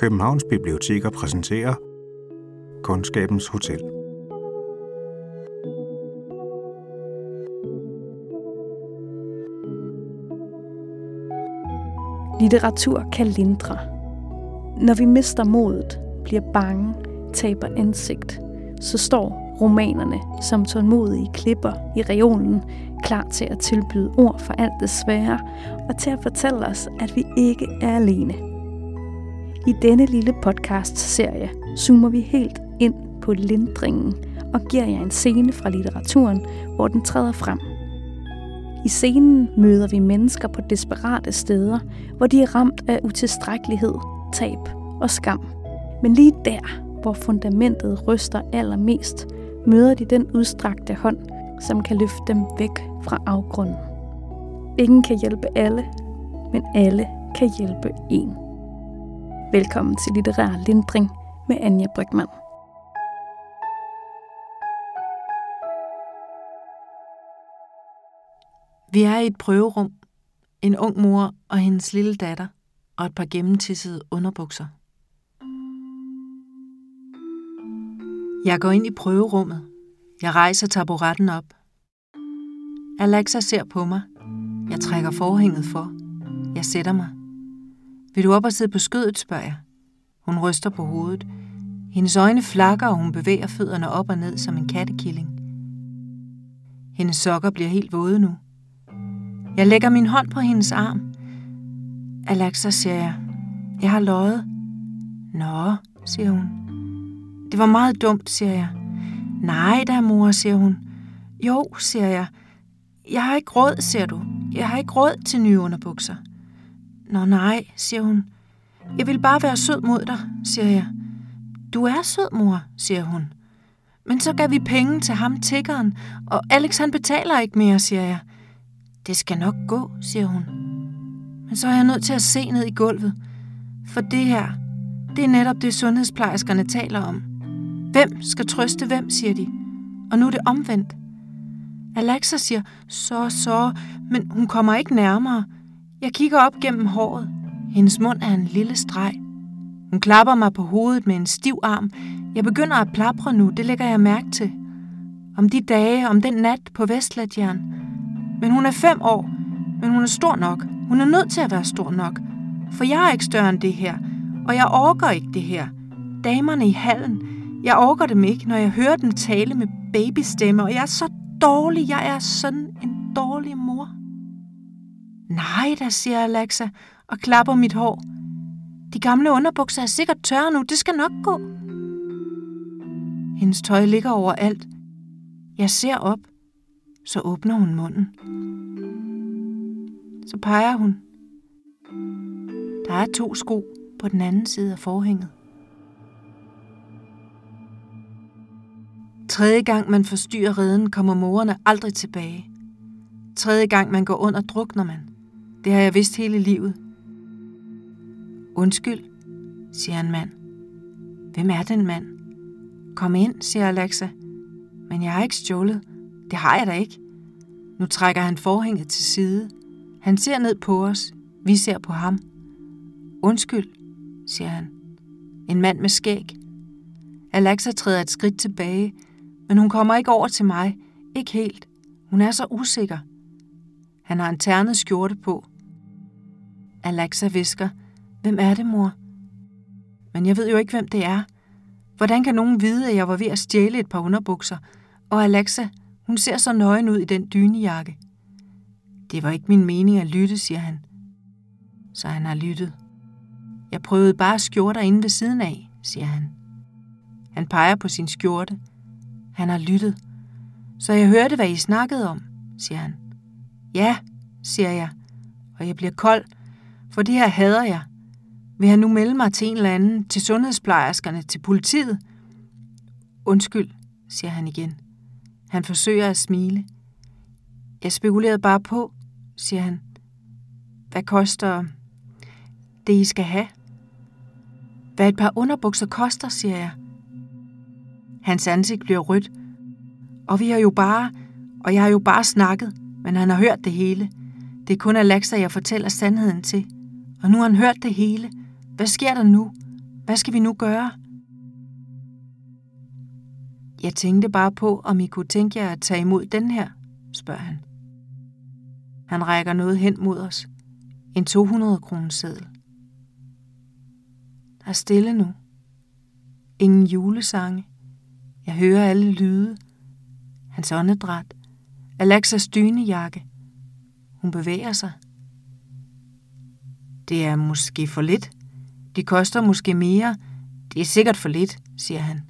Københavns Biblioteker præsenterer Kundskabens Hotel. Litteratur kan lindre. Når vi mister modet, bliver bange, taber ansigt, så står romanerne som tålmodige klipper i reolen, klar til at tilbyde ord for alt det svære, og til at fortælle os, at vi ikke er alene. I denne lille podcast-serie zoomer vi helt ind på lindringen og giver jer en scene fra litteraturen, hvor den træder frem. I scenen møder vi mennesker på desperate steder, hvor de er ramt af utilstrækkelighed, tab og skam. Men lige der, hvor fundamentet ryster allermest, møder de den udstrakte hånd, som kan løfte dem væk fra afgrunden. Ingen kan hjælpe alle, men alle kan hjælpe en. Velkommen til Litterær Lindring med Anja Brygman. Vi er i et prøverum. En ung mor og hendes lille datter og et par gennemtissede underbukser. Jeg går ind i prøverummet. Jeg rejser taburetten op. Alexa ser på mig. Jeg trækker forhænget for. Jeg sætter mig. Vil du op og sidde på skødet, spørger jeg. Hun ryster på hovedet. Hendes øjne flakker, og hun bevæger fødderne op og ned som en kattekilling. Hendes sokker bliver helt våde nu. Jeg lægger min hånd på hendes arm. Alexa, siger jeg. Jeg har løjet. Nå, siger hun. Det var meget dumt, siger jeg. Nej da, mor, siger hun. Jo, siger jeg. Jeg har ikke råd, siger du. Jeg har ikke råd til nye underbukser. Nå nej, siger hun. Jeg vil bare være sød mod dig, siger jeg. Du er sød, mor, siger hun. Men så gav vi penge til ham tiggeren, og Alex han betaler ikke mere, siger jeg. Det skal nok gå, siger hun. Men så er jeg nødt til at se ned i gulvet. For det her, det er netop det sundhedsplejerskerne taler om. Hvem skal trøste hvem, siger de. Og nu er det omvendt. Alexa siger, så, så, men hun kommer ikke nærmere. Jeg kigger op gennem håret. Hendes mund er en lille streg. Hun klapper mig på hovedet med en stiv arm. Jeg begynder at plapre nu, det lægger jeg mærke til. Om de dage, om den nat på Vestlatjern. Men hun er fem år, men hun er stor nok. Hun er nødt til at være stor nok. For jeg er ikke større end det her, og jeg orker ikke det her. Damerne i hallen, jeg orker dem ikke, når jeg hører dem tale med babystemme, og jeg er så dårlig, jeg er sådan en dårlig mor. Nej da, siger Alexa og klapper mit hår. De gamle underbukser er sikkert tørre nu, det skal nok gå. Hendes tøj ligger overalt. Jeg ser op, så åbner hun munden. Så peger hun. Der er to sko på den anden side af forhænget. Tredje gang man forstyrrer redden, kommer morerne aldrig tilbage. Tredje gang man går under, drukner man. Det har jeg vidst hele livet. Undskyld, siger en mand. Hvem er den mand? Kom ind, siger Alexa. Men jeg har ikke stjålet. Det har jeg da ikke. Nu trækker han forhænget til side. Han ser ned på os. Vi ser på ham. Undskyld, siger han. En mand med skæg. Alexa træder et skridt tilbage, men hun kommer ikke over til mig. Ikke helt. Hun er så usikker. Han har en ternet skjorte på. Alexa visker, hvem er det, mor? Men jeg ved jo ikke, hvem det er. Hvordan kan nogen vide, at jeg var ved at stjæle et par underbukser? Og Alexa, hun ser så nøgen ud i den dynejakke. Det var ikke min mening at lytte, siger han. Så han har lyttet. Jeg prøvede bare skjorter inde ved siden af, siger han. Han peger på sin skjorte. Han har lyttet. Så jeg hørte, hvad I snakkede om, siger han. Ja, siger jeg, og jeg bliver kold, for det her hader jeg. Vil han nu melde mig til en eller anden, til sundhedsplejerskerne, til politiet? Undskyld, siger han igen. Han forsøger at smile. Jeg spekulerede bare på, siger han. Hvad koster det, I skal have? Hvad et par underbukser koster, siger jeg. Hans ansigt bliver rødt. Og vi har jo bare, og jeg har jo bare snakket, men han har hørt det hele. Det er kun Alexa, jeg fortæller sandheden til. Og nu har han hørt det hele. Hvad sker der nu? Hvad skal vi nu gøre? Jeg tænkte bare på, om I kunne tænke jer at tage imod den her, spørger han. Han rækker noget hen mod os. En 200 kroner seddel. Der er stille nu. Ingen julesange. Jeg hører alle lyde. Hans åndedræt. Alexas dynejakke. Hun bevæger sig. Det er måske for lidt. De koster måske mere. Det er sikkert for lidt, siger han.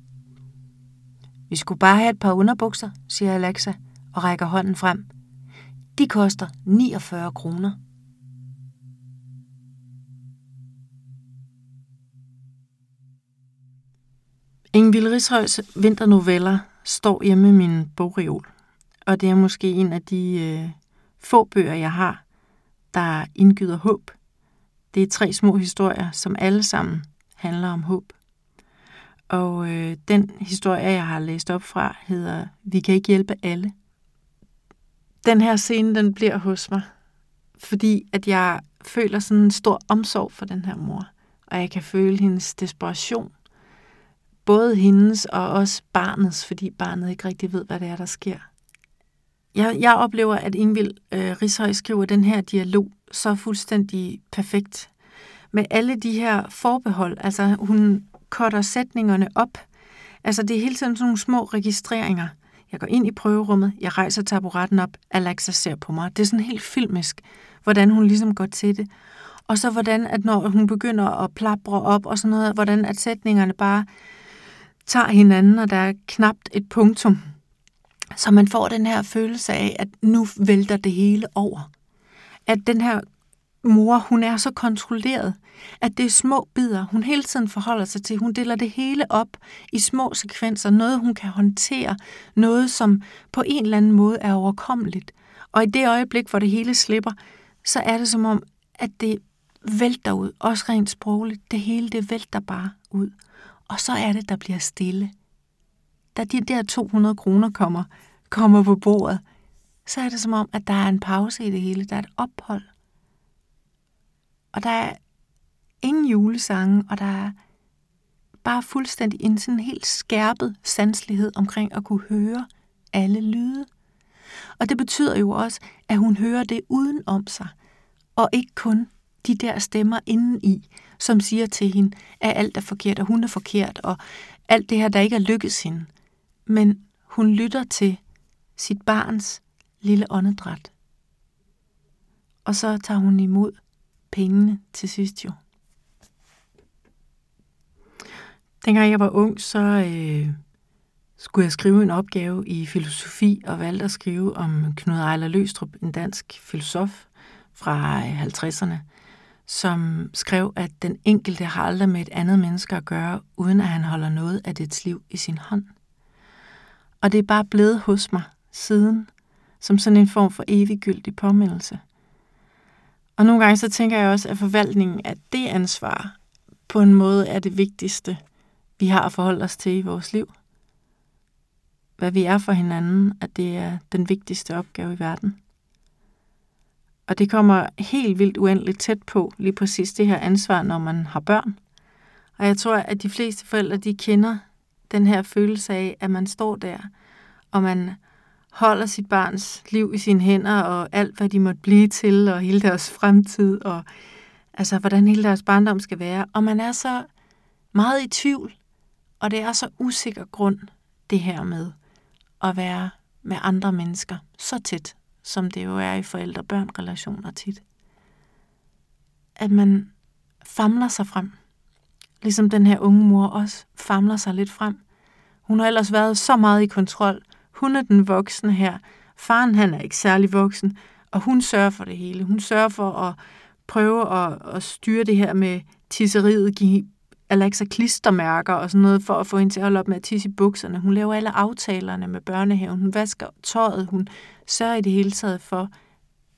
Vi skulle bare have et par underbukser, siger Alexa og rækker hånden frem. De koster 49 kroner. Ingvild Rishøjs vinternoveller står hjemme i min bogreol, og det er måske en af de øh, få bøger, jeg har, der indgyder håb. Det er tre små historier, som alle sammen handler om håb. Og øh, den historie, jeg har læst op fra, hedder Vi kan ikke hjælpe alle. Den her scene, den bliver hos mig, fordi at jeg føler sådan en stor omsorg for den her mor, og jeg kan føle hendes desperation. Både hendes og også barnets, fordi barnet ikke rigtig ved, hvad det er, der sker. Jeg, jeg oplever, at Ingvild øh, Rishøj skriver den her dialog så fuldstændig perfekt. Med alle de her forbehold. Altså, hun cutter sætningerne op. Altså, det er hele tiden sådan nogle små registreringer. Jeg går ind i prøverummet, jeg rejser taburetten op, Alexa ser på mig. Det er sådan helt filmisk, hvordan hun ligesom går til det. Og så hvordan, at når hun begynder at plapre op og sådan noget, hvordan at sætningerne bare tager hinanden, og der er knapt et punktum. Så man får den her følelse af, at nu vælter det hele over. At den her mor, hun er så kontrolleret, at det er små bidder, hun hele tiden forholder sig til. Hun deler det hele op i små sekvenser, noget hun kan håndtere, noget som på en eller anden måde er overkommeligt. Og i det øjeblik, hvor det hele slipper, så er det som om, at det vælter ud, også rent sprogligt. Det hele, det vælter bare ud. Og så er det, der bliver stille. Da de der 200 kroner kommer, kommer på bordet, så er det som om, at der er en pause i det hele. Der er et ophold. Og der er ingen julesange, og der er bare fuldstændig en sådan helt skærpet sanslighed omkring at kunne høre alle lyde. Og det betyder jo også, at hun hører det uden om sig, og ikke kun de der stemmer indeni, som siger til hende, at alt er forkert, og hun er forkert, og alt det her, der ikke er lykkedes hende. Men hun lytter til sit barns lille åndedræt. Og så tager hun imod pengene til sidst jo. Dengang jeg var ung, så øh, skulle jeg skrive en opgave i filosofi og valgte at skrive om Knud Ejler Løstrup, en dansk filosof fra øh, 50'erne, som skrev, at den enkelte har aldrig med et andet menneske at gøre, uden at han holder noget af dets liv i sin hånd. Og det er bare blevet hos mig siden, som sådan en form for eviggyldig påmindelse. Og nogle gange så tænker jeg også, at forvaltningen af det ansvar på en måde er det vigtigste, vi har at forholde os til i vores liv. Hvad vi er for hinanden, at det er den vigtigste opgave i verden. Og det kommer helt vildt uendeligt tæt på lige præcis det her ansvar, når man har børn. Og jeg tror, at de fleste forældre, de kender den her følelse af, at man står der, og man holder sit barns liv i sine hænder, og alt, hvad de måtte blive til, og hele deres fremtid, og altså, hvordan hele deres barndom skal være. Og man er så meget i tvivl, og det er så usikker grund, det her med at være med andre mennesker så tæt, som det jo er i forældre-børn-relationer tit. At man famler sig frem. Ligesom den her unge mor også famler sig lidt frem. Hun har ellers været så meget i kontrol. Hun er den voksne her. Faren han er ikke særlig voksen, og hun sørger for det hele. Hun sørger for at prøve at, at styre det her med tisseriet, give Alexa klistermærker og sådan noget, for at få hende til at holde op med at tisse i bukserne. Hun laver alle aftalerne med børnehaven. Hun vasker tøjet. Hun sørger i det hele taget for,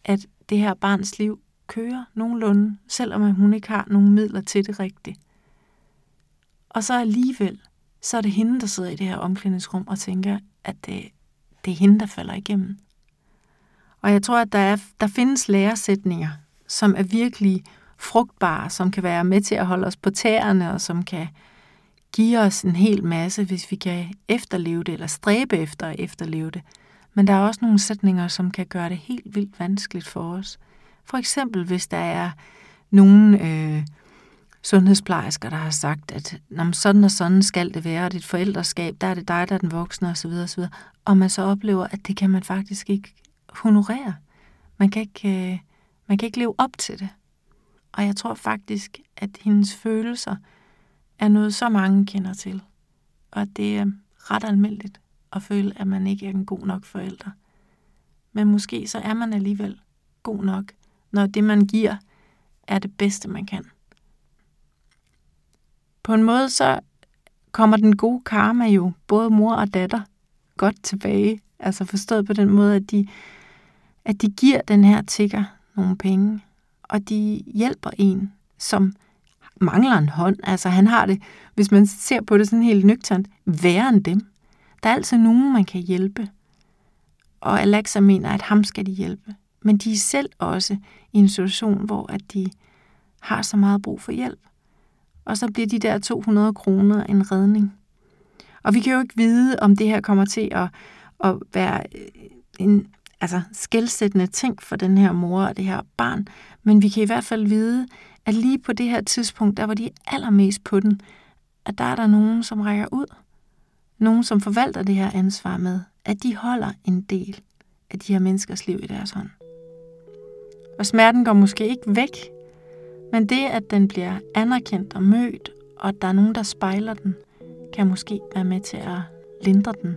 at det her barns liv kører nogenlunde, selvom hun ikke har nogen midler til det rigtigt. Og så alligevel, så er det hende, der sidder i det her omklædningsrum og tænker, at det, det er hende, der falder igennem. Og jeg tror, at der, er, der findes læresætninger, som er virkelig frugtbare, som kan være med til at holde os på tæerne, og som kan give os en hel masse, hvis vi kan efterleve det, eller stræbe efter at efterleve det. Men der er også nogle sætninger, som kan gøre det helt vildt vanskeligt for os. For eksempel, hvis der er nogle øh, sundhedsplejersker, der har sagt, at når sådan og sådan skal det være, og dit forældreskab, der er det dig, der er den voksne osv. osv. Og man så oplever, at det kan man faktisk ikke honorere. Man kan ikke, øh, man kan ikke leve op til det. Og jeg tror faktisk, at hendes følelser er noget, så mange kender til. Og det er ret almindeligt at føle, at man ikke er en god nok forælder. Men måske så er man alligevel god nok, når det, man giver, er det bedste, man kan. På en måde så kommer den gode karma jo både mor og datter godt tilbage. Altså forstået på den måde, at de, at de giver den her tigger nogle penge, og de hjælper en, som mangler en hånd. Altså han har det, hvis man ser på det sådan helt nøgternt, værre end dem. Der er altid nogen, man kan hjælpe. Og Alexa mener, at ham skal de hjælpe. Men de er selv også i en situation, hvor at de har så meget brug for hjælp. Og så bliver de der 200 kroner en redning. Og vi kan jo ikke vide, om det her kommer til at, at være øh, en altså, skældsættende ting for den her mor og det her barn. Men vi kan i hvert fald vide, at lige på det her tidspunkt, der var de allermest på den, at der er der nogen, som rækker ud. Nogen, som forvalter det her ansvar med, at de holder en del af de her menneskers liv i deres hånd. Og smerten går måske ikke væk, men det, at den bliver anerkendt og mødt, og at der er nogen, der spejler den, kan måske være med til at lindre den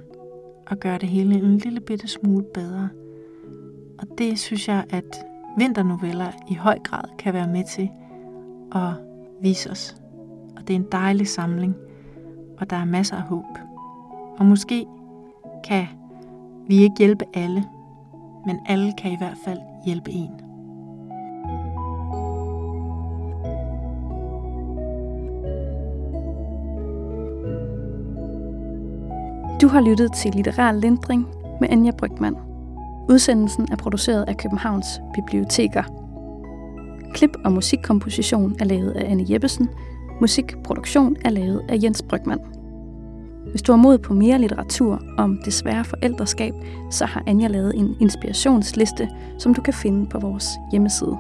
og gøre det hele en lille bitte smule bedre. Og det synes jeg, at vinternoveller i høj grad kan være med til at vise os. Og det er en dejlig samling, og der er masser af håb. Og måske kan vi ikke hjælpe alle, men alle kan i hvert fald hjælpe en. Du har lyttet til Litterær Lindring med Anja Brygman. Udsendelsen er produceret af Københavns Biblioteker. Klip og musikkomposition er lavet af Anne Jeppesen. Musikproduktion er lavet af Jens Brygman. Hvis du har mod på mere litteratur om det svære forældreskab, så har Anja lavet en inspirationsliste, som du kan finde på vores hjemmeside.